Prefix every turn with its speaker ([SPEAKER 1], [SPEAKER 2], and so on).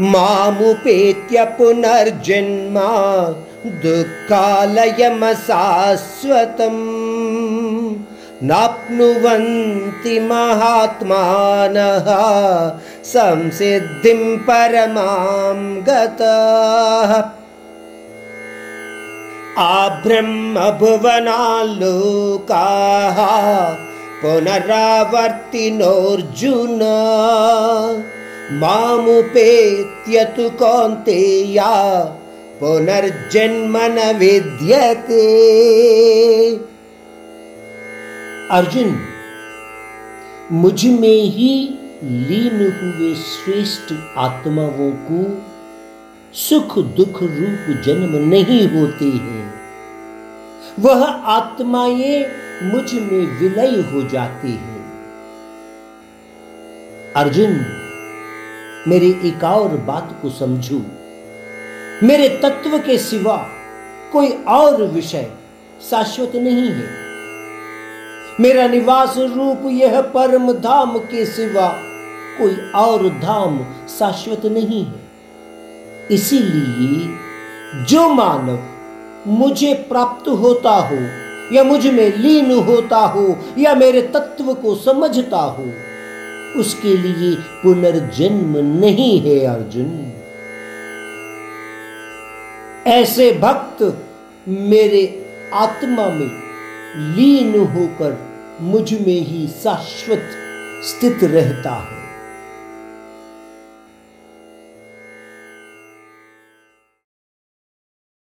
[SPEAKER 1] मामुपेत्य पुनर्जन्मा दुःखालयमशाश्वतम्। नाप्नुवन्ति महात्मानः संसिद्धिं परमां गताः। आब्रह्मभुवनाल्लोकाः पुनरावर्तिनोऽर्जुन मामुपेत्य तु कौन्तेया पुनर्जन्म विद्यते।
[SPEAKER 2] अर्जुन, मुझमें ही लीन हुए श्रेष्ठ आत्माओं को सुख दुख रूप जन्म नहीं होते हैं। वह आत्माएँ मुझमें विलय हो जाती हैं। अर्जुन मेरी एक और बात को समझू। मेरे तत्व के सिवा कोई और विषय शाश्वत नहीं है। मेरा निवास रूप यह परम धाम के सिवा कोई और धाम शाश्वत नहीं है। इसीलिए जो मानव मुझे प्राप्त होता हो या मुझमें लीन होता हो या मेरे तत्व को समझता हो उसके लिए पुनर्जन्म नहीं है अर्जुन। ऐसे भक्त मेरे आत्मा में लीन होकर मुझमें ही शाश्वत स्थित रहता है।